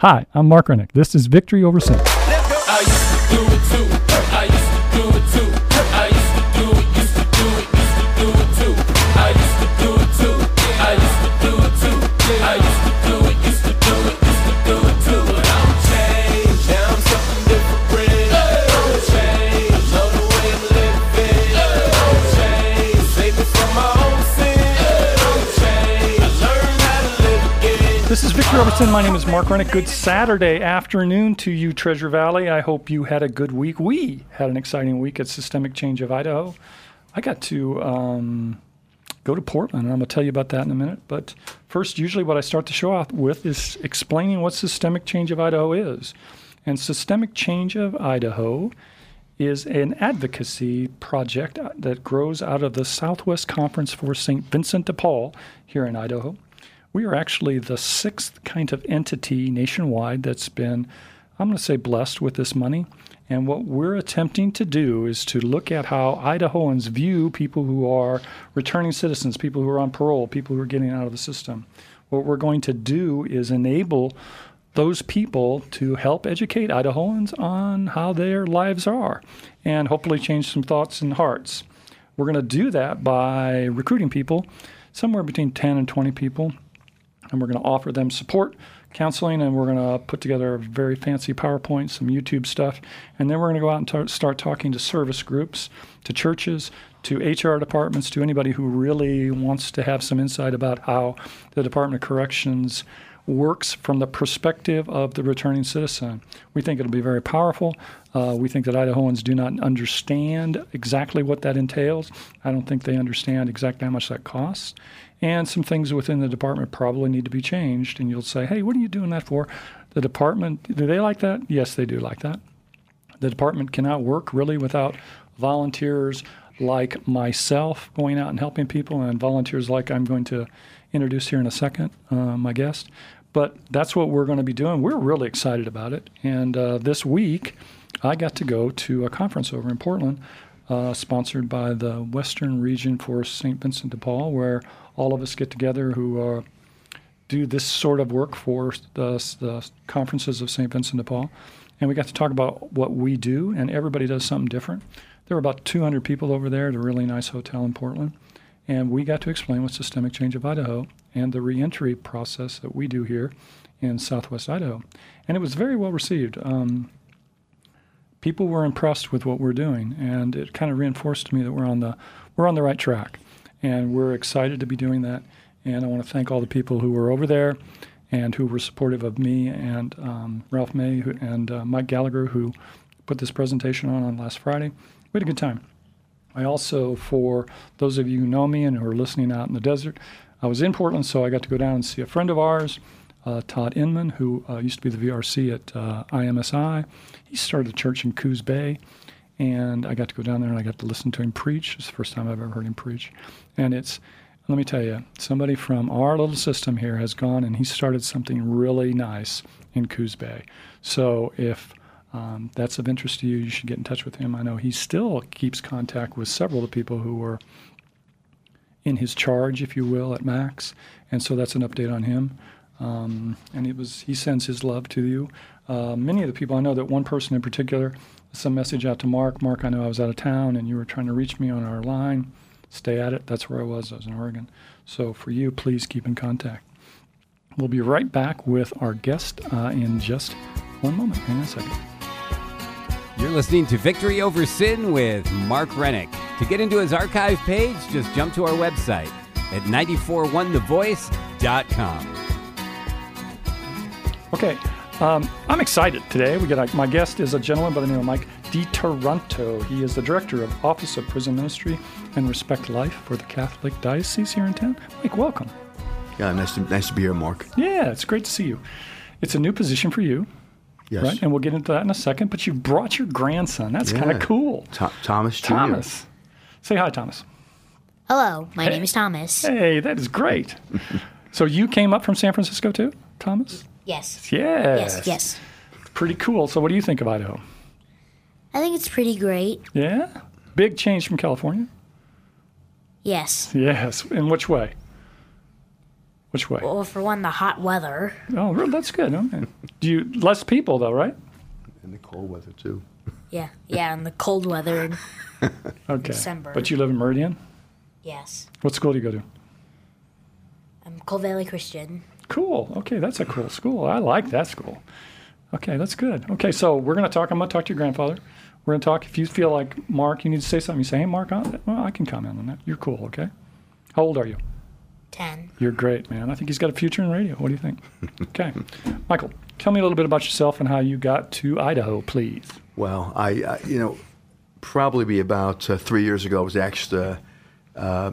Hi, I'm Mark Rennick. This is Victory Over Sin. Over Sin. My name is Mark Rennick. Good Saturday afternoon to you, Treasure Valley. I hope you had a good week. We had an exciting week at Systemic Change of Idaho. I got to um, go to Portland, and I'm going to tell you about that in a minute. But first, usually what I start the show off with is explaining what Systemic Change of Idaho is. And Systemic Change of Idaho is an advocacy project that grows out of the Southwest Conference for St. Vincent de Paul here in Idaho. We are actually the sixth kind of entity nationwide that's been, I'm going to say, blessed with this money. And what we're attempting to do is to look at how Idahoans view people who are returning citizens, people who are on parole, people who are getting out of the system. What we're going to do is enable those people to help educate Idahoans on how their lives are and hopefully change some thoughts and hearts. We're going to do that by recruiting people, somewhere between 10 and 20 people, and we're going to offer them support, counseling, and we're going to put together a very fancy PowerPoint, some YouTube stuff, and then we're going to go out and tar- start talking to service groups, to churches, to HR departments, to anybody who really wants to have some insight about how the Department of Corrections works from the perspective of the returning citizen. We think it'll be very powerful. Uh, we think that Idahoans do not understand exactly what that entails. I don't think they understand exactly how much that costs. And some things within the department probably need to be changed. And you'll say, hey, what are you doing that for? The department, do they like that? Yes, they do like that. The department cannot work really without volunteers like myself going out and helping people, and volunteers like I'm going to introduce here in a second, uh, my guest. But that's what we're going to be doing. We're really excited about it. And uh, this week, I got to go to a conference over in Portland, uh, sponsored by the Western Region for St. Vincent de Paul, where all of us get together who are do this sort of work for the, the conferences of St. Vincent de Paul. And we got to talk about what we do, and everybody does something different. There were about 200 people over there at a really nice hotel in Portland. And we got to explain what Systemic Change of Idaho and the reentry process that we do here in southwest Idaho. And it was very well received. Um, people were impressed with what we're doing, and it kind of reinforced to me that we're on the, we're on the right track. And we're excited to be doing that. And I want to thank all the people who were over there and who were supportive of me and um, Ralph May who, and uh, Mike Gallagher, who put this presentation on on last Friday. We had a good time. I also, for those of you who know me and who are listening out in the desert, I was in Portland, so I got to go down and see a friend of ours, uh, Todd Inman, who uh, used to be the VRC at uh, IMSI. He started a church in Coos Bay, and I got to go down there and I got to listen to him preach. It's the first time I've ever heard him preach. And it's, let me tell you, somebody from our little system here has gone and he started something really nice in Coos Bay. So if um, that's of interest to you, you should get in touch with him. I know he still keeps contact with several of the people who were in his charge, if you will, at Max, and so that's an update on him. Um, and it was he sends his love to you. Uh, many of the people I know that one person in particular, some message out to Mark. Mark, I know I was out of town and you were trying to reach me on our line. Stay at it. That's where I was. I was in Oregon. So for you, please keep in contact. We'll be right back with our guest uh, in just one moment. Hang on a second. You're listening to Victory Over Sin with Mark Rennick. To get into his archive page, just jump to our website at 941thevoice.com. Okay, um, I'm excited today. We got my guest is a gentleman by the name of Mike DiTaranto. He is the director of Office of Prison Ministry and Respect Life for the Catholic Diocese here in town. Mike, welcome. Yeah, nice to nice to be here, Mark. Yeah, it's great to see you. It's a new position for you, Yes, right? And we'll get into that in a second. But you brought your grandson. That's kind of cool. Tho- Thomas Jr. Thomas, say hi, Thomas. Hello, my Hey. name is Thomas. Hey, that is great. so you came up from San Francisco too, Thomas? Yes. Yes. Yes, yes. Pretty cool. So what do you think of Idaho? I think it's pretty great. Yeah? Big change from California? Yes. Yes. In which way? Which way? Well, for one, the hot weather. Oh, really? that's good. Okay. Do you less people though, right? And the cold weather too. Yeah, yeah, and the cold weather. Okay. December. But you live in Meridian. Yes. What school do you go to? I'm Cole Valley Christian. Cool. Okay, that's a cool school. I like that school. Okay, that's good. Okay, so we're going to talk. I'm going to talk to your grandfather. We're going to talk. If you feel like Mark, you need to say something. You say, "Hey, Mark, I, well, I can comment on that. You're cool." Okay. How old are you? Ten. You're great, man. I think he's got a future in radio. What do you think? okay, Michael, tell me a little bit about yourself and how you got to Idaho, please. Well, I, I you know, probably be about uh, three years ago. I was asked. Uh, uh,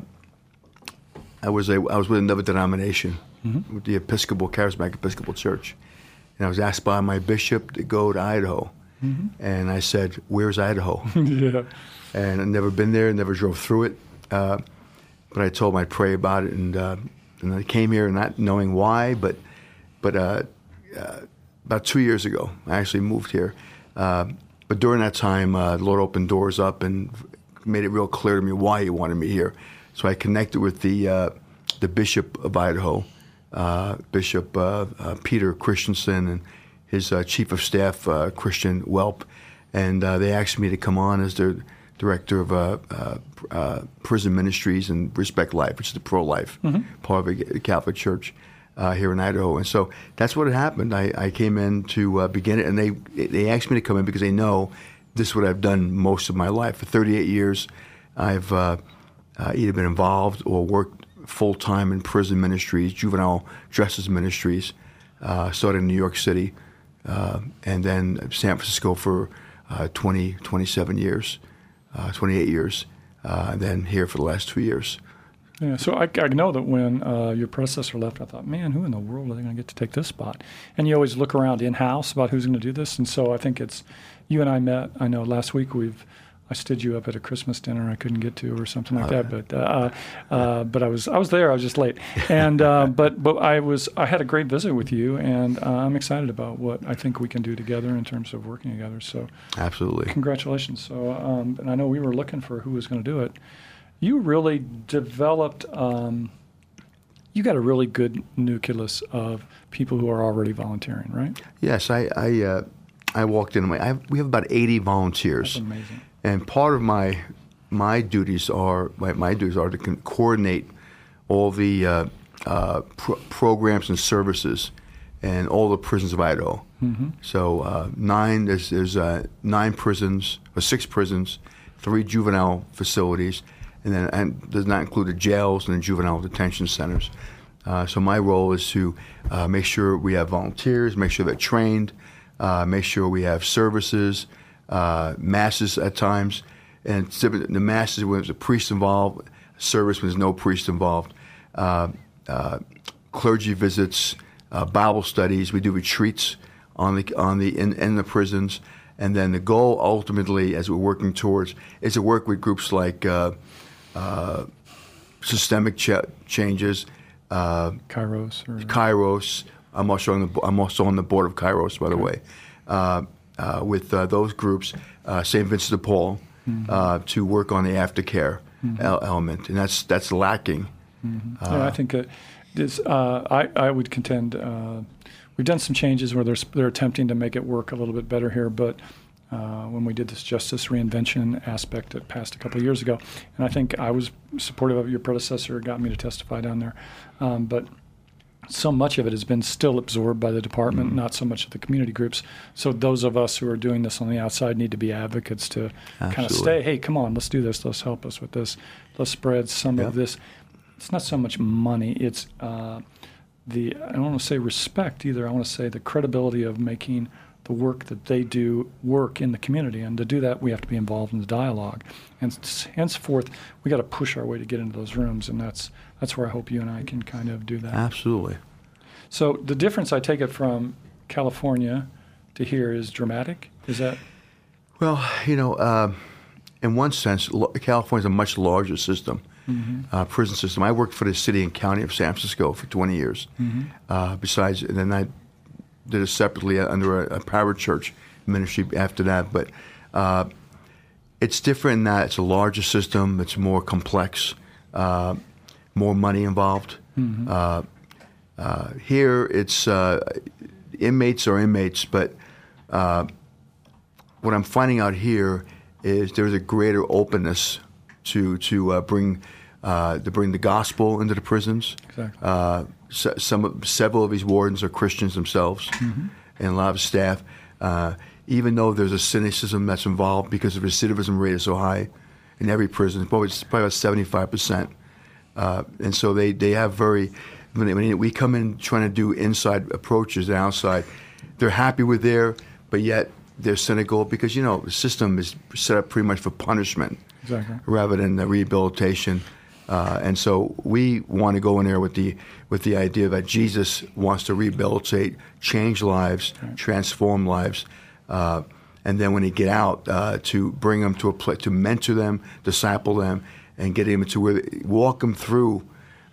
I was a, I was with another denomination, with the Episcopal Charismatic Episcopal Church, and I was asked by my bishop to go to Idaho, and I said, "Where's Idaho?" yeah. and I'd never been there, never drove through it. Uh, but I told him I'd pray about it, and uh, and I came here not knowing why, but but uh, uh, about two years ago, I actually moved here. Uh, but during that time, uh, the Lord opened doors up and made it real clear to me why He wanted me here. So I connected with the uh, the Bishop of Idaho, Bishop uh, uh, Peter Christensen, and his uh, Chief of Staff uh, Christian Welp, and uh, they asked me to come on as their director of uh, uh, uh, prison ministries and Respect Life, which is the pro-life part of the Catholic Church uh, here in Idaho. And so that's what had happened. I, I came in to uh, begin it, and they they asked me to come in because they know this is what I've done most of my life. For 38 years, I've uh, uh, either been involved or worked full time in prison ministries, juvenile justice ministries. Uh, started in New York City, uh, and then San Francisco for uh, 20, 27 years, uh, 28 years, uh, and then here for the last two years. Yeah, so I, I know that when uh, your predecessor left, I thought, man, who in the world are they going to get to take this spot? And you always look around in house about who's going to do this. And so I think it's you and I met. I know last week we've I stood you up at a Christmas dinner I couldn't get to or something like that. But uh, uh, but I was I was there. I was just late. And uh, but but I was I had a great visit with you, and uh, I'm excited about what I think we can do together in terms of working together. So Absolutely. congratulations. So um, and I know we were looking for who was going to do it. You really developed. Um, you got a really good nucleus of people who are already volunteering, right? Yes, I I, uh, I walked in. My, I, we have about 80 volunteers. That's amazing. And part of my my duties are my, my duties are to con- coordinate all the uh, uh, pro- programs and services and all the prisons of Idaho. So uh, nine there's there's uh, nine prisons or six prisons, three juvenile facilities, and then and does not include the jails and the juvenile detention centers. Uh, so my role is to uh, make sure we have volunteers, make sure they're trained, uh, make sure we have services, uh, masses at times, and the masses when there's a priest involved, service when there's no priest involved, uh, uh, clergy visits, uh, Bible studies. We do retreats on the on the in, in the prisons, and then the goal ultimately, as we're working towards, is to work with groups like uh, uh, systemic ch- changes. Uh, Kairos or Kairos. I'm also on the I'm also on the board of Kairos, by the way, uh, with uh, those groups, uh, St. Vincent de Paul, uh, to work on the aftercare el- element, and that's that's lacking. yeah, I think uh, this. Uh, I I would contend uh, we've done some changes where they're they're attempting to make it work a little bit better here, but. Uh, when we did this justice reinvestment aspect that passed a couple of years ago, and I think I was supportive of your predecessor, got me to testify down there, um, but so much of it has been still absorbed by the department, not so much of the community groups. So those of us who are doing this on the outside need to be advocates to kind of Absolutely. stay. Hey, come on, let's do this. Let's help us with this. Let's spread some Yeah. of this. It's not so much money. It's uh, the I don't want to say respect either. I want to say the credibility of making the work that they do work in the community, and to do that, we have to be involved in the dialogue. And henceforth, we got to push our way to get into those rooms, and that's that's where I hope you and I can kind of do that. Absolutely. So the difference, I take it from California to here, is dramatic. Is that Well, you know, uh, in one sense, California is a much larger system, uh, prison system. I worked for the city and county of San Francisco for 20 years. Uh, besides, and then I did it separately under a, a private church ministry after that. But uh, it's different in that it's a larger system. It's more complex, uh, more money involved. Uh, Uh, here, it's uh, inmates are inmates, but uh, what I'm finding out here is there's a greater openness to to uh, bring uh, to bring the gospel into the prisons. Exactly. Some of- several of these wardens are Christians themselves, and a lot of staff. Uh, even though there's a cynicism that's involved because the recidivism rate is so high in every prison, it's probably, it's probably about 75 percent. Uh, and so they, they have very when, they, when we come in trying to do inside approaches and outside, they're happy with there, but yet they're cynical because you know the system is set up pretty much for punishment Exactly. rather than the rehabilitation. Uh, and so we want to go in there with the with the idea that Jesus wants to rehabilitate, change lives, transform lives, uh, and then when they get out, uh, to bring them to a place to mentor them, disciple them, and get them to where walk them through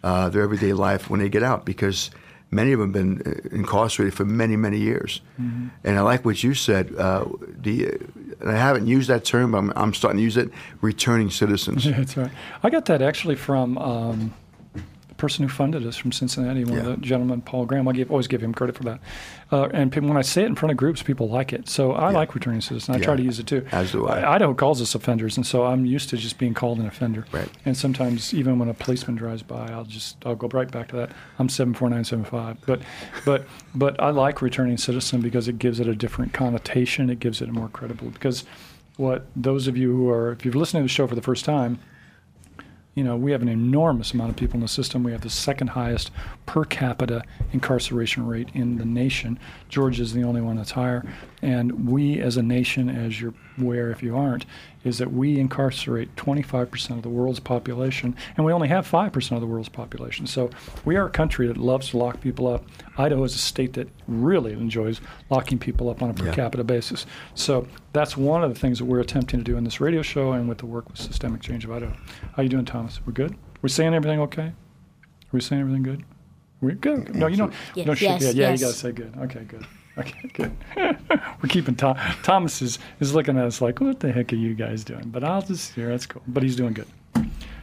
uh, their everyday life when they get out because. Many of them have been uh, incarcerated for many, many years, and I like what you said. Uh, the and I haven't used that term, but I'm, I'm starting to use it. Returning citizens. That's right. I got that actually from um, person who funded us from Cincinnati, one Yeah. of the gentlemen, Paul Graham. I give, always give him credit for that. Uh, and when I say it in front of groups, people like it. So I Yeah. like returning citizen. I Yeah. try to use it too. As do I. Idaho calls us offenders, and so I'm used to just being called an offender. Right. And sometimes even when a policeman drives by, I'll just I'll go right back to that. I'm seven four nine seven five. But but but I like returning citizen because it gives it a different connotation. It gives it a more credible because what those of you who are if you've listened to the show for the first time you know, we have an enormous amount of people in the system. We have the second highest per capita incarceration rate in the nation. Georgia is the only one that's higher. And we, as a nation, as you're aware if you aren't, is that we incarcerate 25% of the world's population, and we only have 5% of the world's population. So we are a country that loves to lock people up. Idaho is a state that really enjoys locking people up on a per Yeah. capita basis. So that's one of the things that we're attempting to do in this radio show and with the work with Systemic Change of Idaho. How you doing, Thomas? We're good? We're saying everything okay? Are we saying everything good? We're good. No, you don't. You Ye- don't yes, yeah, yeah, yes. you gotta say good. Okay, good. Okay, good. We're keeping Tom. Thomas is, is looking at us like, what the heck are you guys doing? But I'll just, yeah, that's cool. But he's doing good.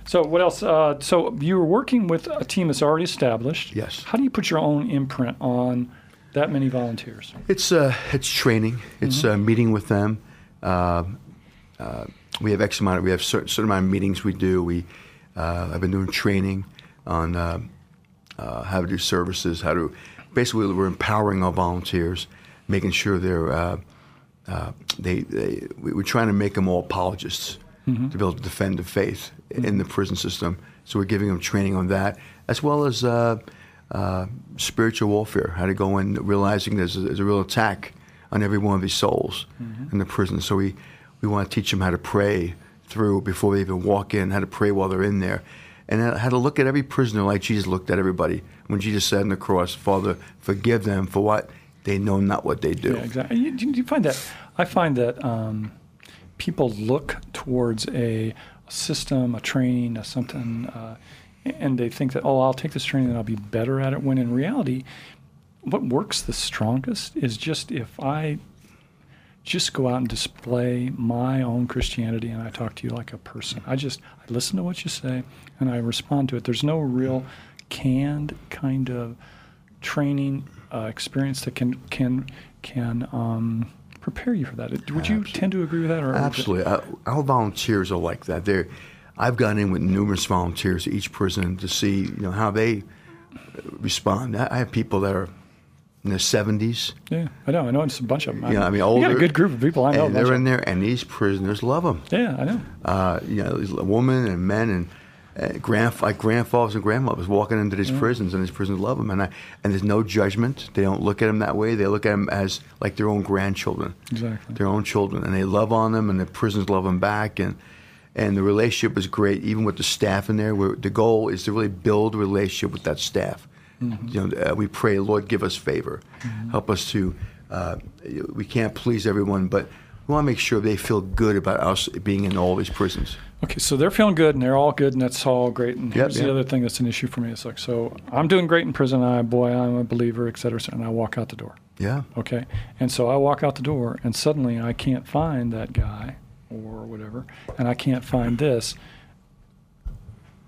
So what else? Uh, so you were working with a team that's already established. Yes. How do you put your own imprint on that many volunteers? It's uh, it's training. It's uh, meeting with them. Uh, uh, we have X amount. Of, we have certain, certain amount of meetings we do. We uh, I've been doing training on uh, uh, how to do services. How to basically we're empowering our volunteers, making sure they're uh, uh, they, they we- we're trying to make them all apologists to be able to defend the faith in the prison system. So we're giving them training on that, as well as uh, uh, spiritual warfare, how to go in realizing there's a, there's a real attack on every one of these souls in the prison. So we, we want to teach them how to pray through before they even walk in, how to pray while they're in there, and had to look at every prisoner like Jesus looked at everybody. When Jesus said on the cross, Father, forgive them for what? They know not what they do. Yeah, exactly. You, you find that I find that um, people look towards a, a system, a training, a something, uh, and they think that oh, I'll take this training and I'll be better at it. When in reality, what works the strongest is just if I just go out and display my own Christianity and I talk to you like a person. I just I listen to what you say and I respond to it. There's no real canned kind of training uh, experience that can can can um, prepare you for that. Would you tend to agree with that? Or Absolutely. Uh, our volunteers are like that. They're, I've gone in with numerous volunteers at each prison to see you know how they respond. I I have people that are in their 70s. Yeah, I know. I know. It's a bunch of them. Yeah, I mean, you got a good group of people. I know. And they're in there, and these prisoners love them. Yeah, I know. Uh, you know, these women and men and uh, grand, like grandfathers and grandmothers walking into these prisons, and these prisoners love them. And I, and there's no judgment. They don't look at them that way. They look at them as like their own grandchildren, Exactly. their own children, and they love on them, and the prisons love them back, and and the relationship is great, even with the staff in there. Where the goal is to really build a relationship with that staff. You know, uh, we pray, Lord, give us favor, help us to. Uh, we can't please everyone, but we want to make sure they feel good about us being in all these prisons. Okay, so they're feeling good and they're all good and that's all great. And Yep, here's the other thing that's an issue for me. It's like, so I'm doing great in prison. I boy, I'm a believer, et cetera, et cetera, and I walk out the door. Yeah. Okay, and so I walk out the door and suddenly I can't find that guy or whatever, and I can't find this.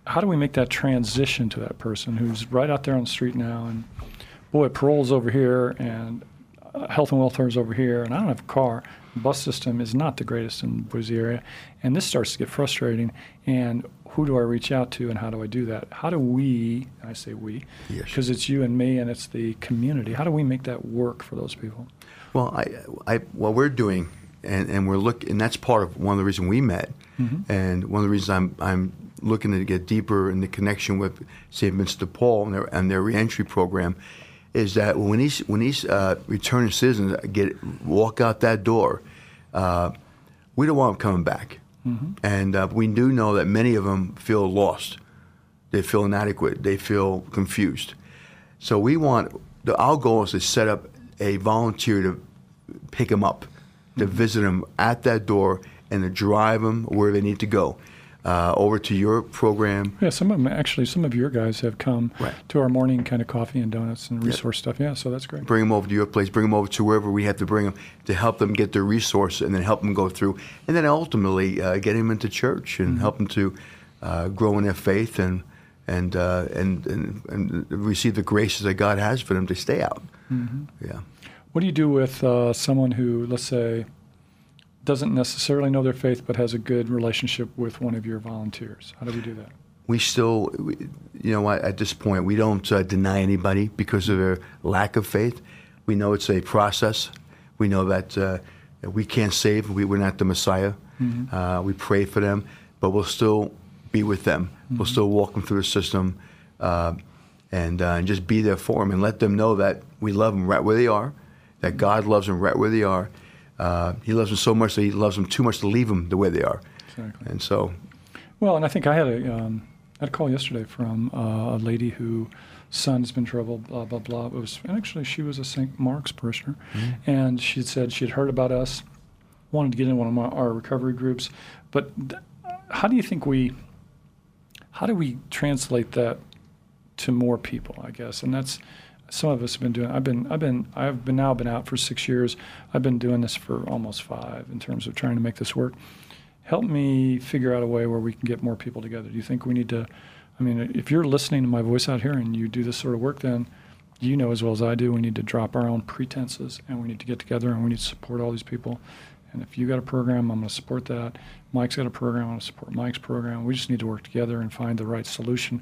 How do we make that transition to that person who's right out there on the street now? And boy parole's over here and uh, health and welfare is over here and i don't have a car. The bus system is not the greatest in the boise area. And this starts to get frustrating. And who do i reach out to and how do i do that? How do we i say we Yes. because it's you and me and it's the community how do we make that work for those people? Well, I, I, what we're doing, and, and we're look, and that's part of one of the reasons we met, and one of the reasons I'm, I'm looking to get deeper in the connection with St. Vincent de Paul and their, and their reentry program, is that when these when these uh, returning citizens get walk out that door, uh, we don't want them coming back, and uh, we do know that many of them feel lost, they feel inadequate, they feel confused. So we want the, our goal is to set up a volunteer to pick them up, to visit them at that door, and to drive them where they need to go, uh, over to your program. Yeah, some of them actually, some of your guys have come Right. to our morning kind of coffee and donuts and resource stuff. Yeah, so that's great. Bring them over to your place. Bring them over to wherever we have to bring them to help them get their resource, and then help them go through, and then ultimately uh, get them into church and help them to uh, grow in their faith and and, uh, and and and receive the graces that God has for them to stay out. Yeah. What do you do with uh, someone who, let's say, doesn't necessarily know their faith but has a good relationship with one of your volunteers? How do we do that? we still, we, you know, at this point, we don't uh, deny anybody because of their lack of faith. We know it's a process. We know that, uh, that we can't save. We, we're not the Messiah. Uh, we pray for them, but we'll still be with them. We'll still walk them through the system uh, and, uh, and just be there for them and let them know that we love them right where they are, that God loves them right where they are. Uh, he loves them so much that he loves them too much to leave them the way they are. Exactly. And so, Well, and I think I had a, um, I had a call yesterday from uh, a lady who son's been in trouble, blah blah blah. It was and actually she was a St. Mark's parishioner, and she said she had heard about us, wanted to get in one of my, our recovery groups, but th- how do you think we, how do we translate that to more people? I guess, and that's some of us have been doing. I've been I've been I've been now been out for six years. I've been doing this for almost five in terms of trying to make this work help me figure out a way where we can get more people together. Do you think we need to? I mean, if you're listening to my voice out here and you do this sort of work, then you know as well as I do we need to drop our own pretenses and we need to get together and we need to support all these people. And if you got a program, I'm going to support that. Mike's got a program, I'm going to support Mike's program. We just need to work together and find the right solution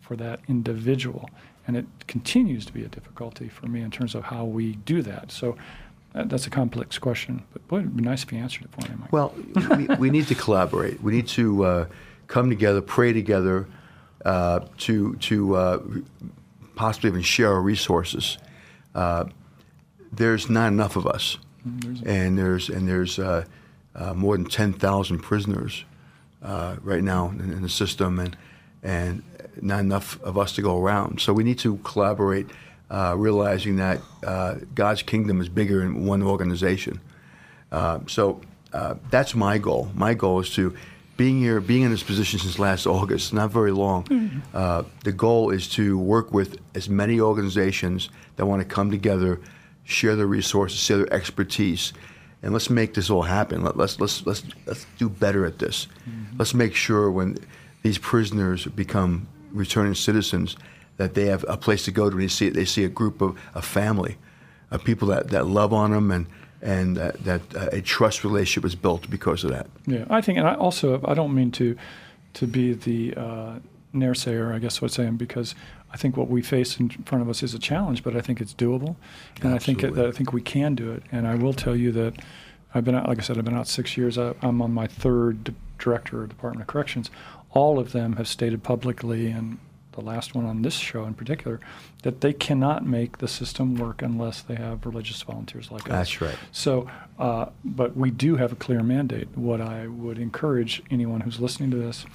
for that individual. And it continues to be a difficulty for me in terms of how we do that. So that, that's a complex question, but boy, it'd be nice if you answered it for me, Mike. Well, we, we need to collaborate. We need to uh, come together, pray together, uh, to to uh, possibly even share our resources. Uh, there's not enough of us, and there's and there's uh, uh, more than ten thousand prisoners uh, right now in, in the system, and and not enough of us to go around. So we need to collaborate, uh, realizing that uh, God's kingdom is bigger in one organization. Uh, so uh, that's my goal. My goal is to being here, being in this position since last August, not very long. Uh, the goal is to work with as many organizations that want to come together, share their resources, share their expertise, and let's make this all happen. Let, let's let's let's let's do better at this. Let's make sure when these prisoners become returning citizens that they have a place to go to. And they see they see a group of a family, of people that, that love on them and and that, that uh, a trust relationship is built because of that. Yeah, I think, and I also, I don't mean to, to be the uh, naresayer, I guess what I'm saying, because I think what we face in front of us is a challenge, but I think it's doable, and I think it, that I think we can do it. And I will tell you that I've been out, like I said, I've been out six years. I, I'm on my third director of Department of Corrections. All of them have stated publicly, and the last one on this show in particular, that they cannot make the system work unless they have religious volunteers like us. That's right. So, uh, but we do have a clear mandate. What I would encourage anyone who's listening to this,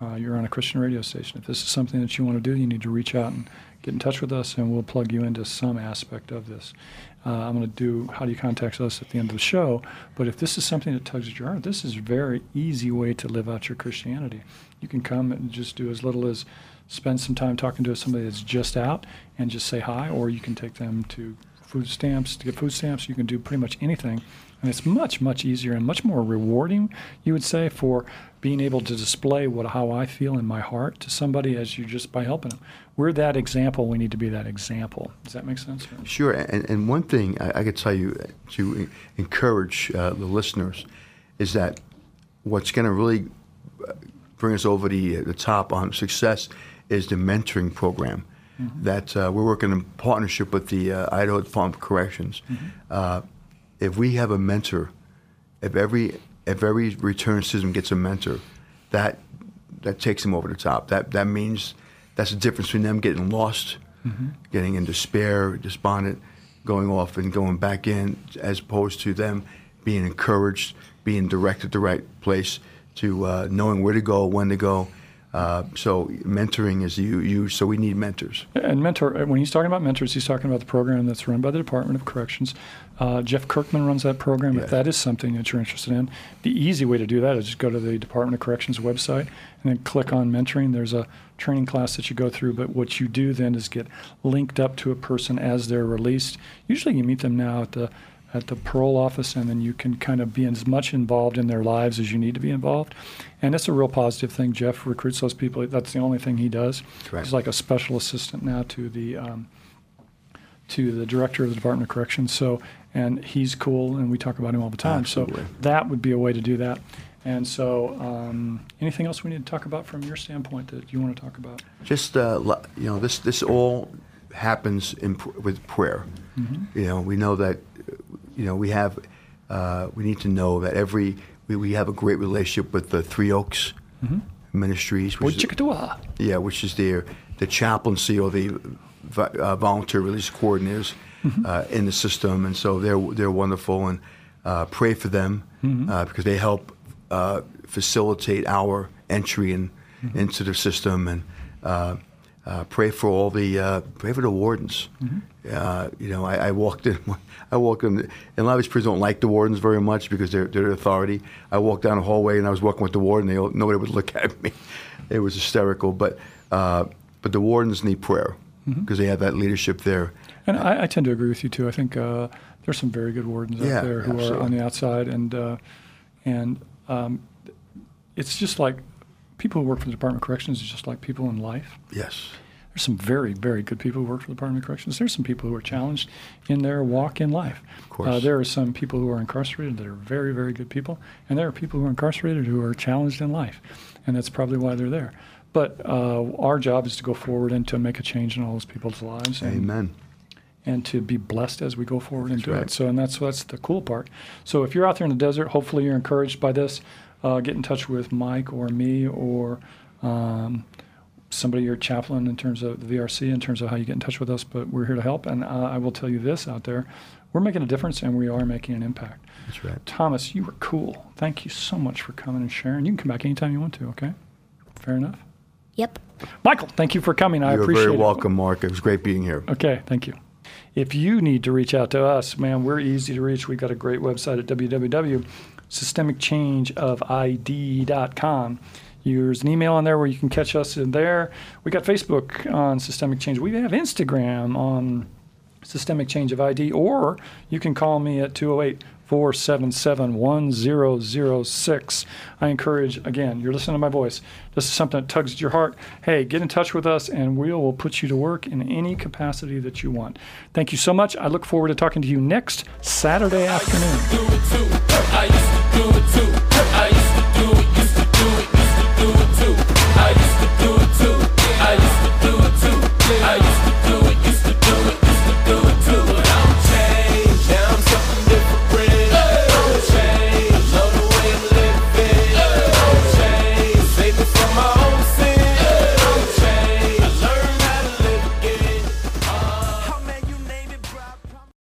uh, you're on a Christian radio station. If this is something that you want to do, you need to reach out and get in touch with us, and we'll plug you into some aspect of this. Uh, I'm going to do how do you contact us at the end of the show. But if this is something that tugs at your heart, this is a very easy way to live out your Christianity. You can come and just do as little as spend some time talking to somebody that's just out and just say hi, or you can take them to food stamps to get food stamps. You can do pretty much anything, and it's much much easier and much more rewarding. You would say for being able to display what how I feel in my heart to somebody as you just by helping them. We're that example. We need to be that example. Does that make sense? Sure, and, and one thing I, I could tell you to encourage uh, the listeners is that what's going to really uh, bring us over the, the top on success is the mentoring program that uh, we're working in partnership with the uh, Idaho Department of Corrections. Uh, if we have a mentor, if every if every return system gets a mentor, that that takes them over the top. That that means that's the difference between them getting lost, getting in despair, despondent, going off and going back in, as opposed to them being encouraged, being directed the right place, to uh, knowing where to go, when to go. Uh, so mentoring is you, you. So we need mentors. And mentor, when he's talking about mentors, he's talking about the program that's run by the Department of Corrections. Uh, Jeff Kirkman runs that program. Yeah. If that is something that you're interested in, the easy way to do that is just go to the Department of Corrections website and then click on mentoring. There's a training class that you go through, but what you do then is get linked up to a person as they're released. Usually, you meet them now at the at the parole office, and then you can kind of be as much involved in their lives as you need to be involved. And it's a real positive thing. Jeff recruits those people. That's the only thing he does. Correct. He's like a special assistant now to the um, to the director of the Department of Corrections. So, and he's cool, and we talk about him all the time. Absolutely. So that would be a way to do that. And so, um, anything else we need to talk about from your standpoint that you want to talk about? Just uh, you know, this this all happens in pr- with prayer. You know, we know that you know we have uh, we need to know that every we, we have a great relationship with the Three Oaks Ministries, Boy, which is, yeah, which is their the chaplaincy or the uh, volunteer release coordinators uh, in the system, and so they're they're wonderful, and uh, pray for them uh, because they help uh, facilitate our entry in, into the system, and uh, pray for all the uh, pray for the wardens. Uh, you know, I, I walked in. I walked in, and a lot of these prisons don't like the wardens very much because they're they're authority. I walked down the hallway and I was walking with the warden. They all, nobody would look at me. It was hysterical, but uh, but the wardens need prayer because they have that leadership there. And I, I tend to agree with you too. I think uh, there's some very good wardens Yeah, out there who are on the outside, and uh, and um, it's just like people who work for the Department of Corrections is just like people in life. Yes, There's some very, very good people who work for the Department of Corrections. There's some people who are challenged in their walk in life. Of course. Uh, there are some people who are incarcerated that are very, very good people, and there are people who are incarcerated who are challenged in life, and that's probably why they're there. But uh, our job is to go forward and to make a change in all those people's lives. And, Amen. and to be blessed as we go forward and do right. it. So, and that's that's the cool part. So, if you're out there in the desert, hopefully you're encouraged by this. Uh, get in touch with Mike or me or um, somebody, your chaplain, in terms of the VRC, in terms of how you get in touch with us. But we're here to help, and uh, I will tell you this out there: we're making a difference, and we are making an impact. That's right. Thomas, you were cool. Thank you so much for coming and sharing. You can come back anytime you want to. Okay, fair enough. Yep. Michael, thank you for coming. I You're appreciate very it. welcome, Mark. It was great being here. Okay, thank you. If you need to reach out to us, man, we're easy to reach. We've got a great website at www.systemicchangeofid.com. There's an email on there where you can catch us in there. We got Facebook on Systemic Change. We have Instagram on Systemic Change of ID, or you can call me at 208 477 1006. I encourage, again, you're listening to my voice. This is something that tugs at your heart. Hey, get in touch with us, and we will put you to work in any capacity that you want. Thank you so much. I look forward to talking to you next Saturday afternoon. Hey.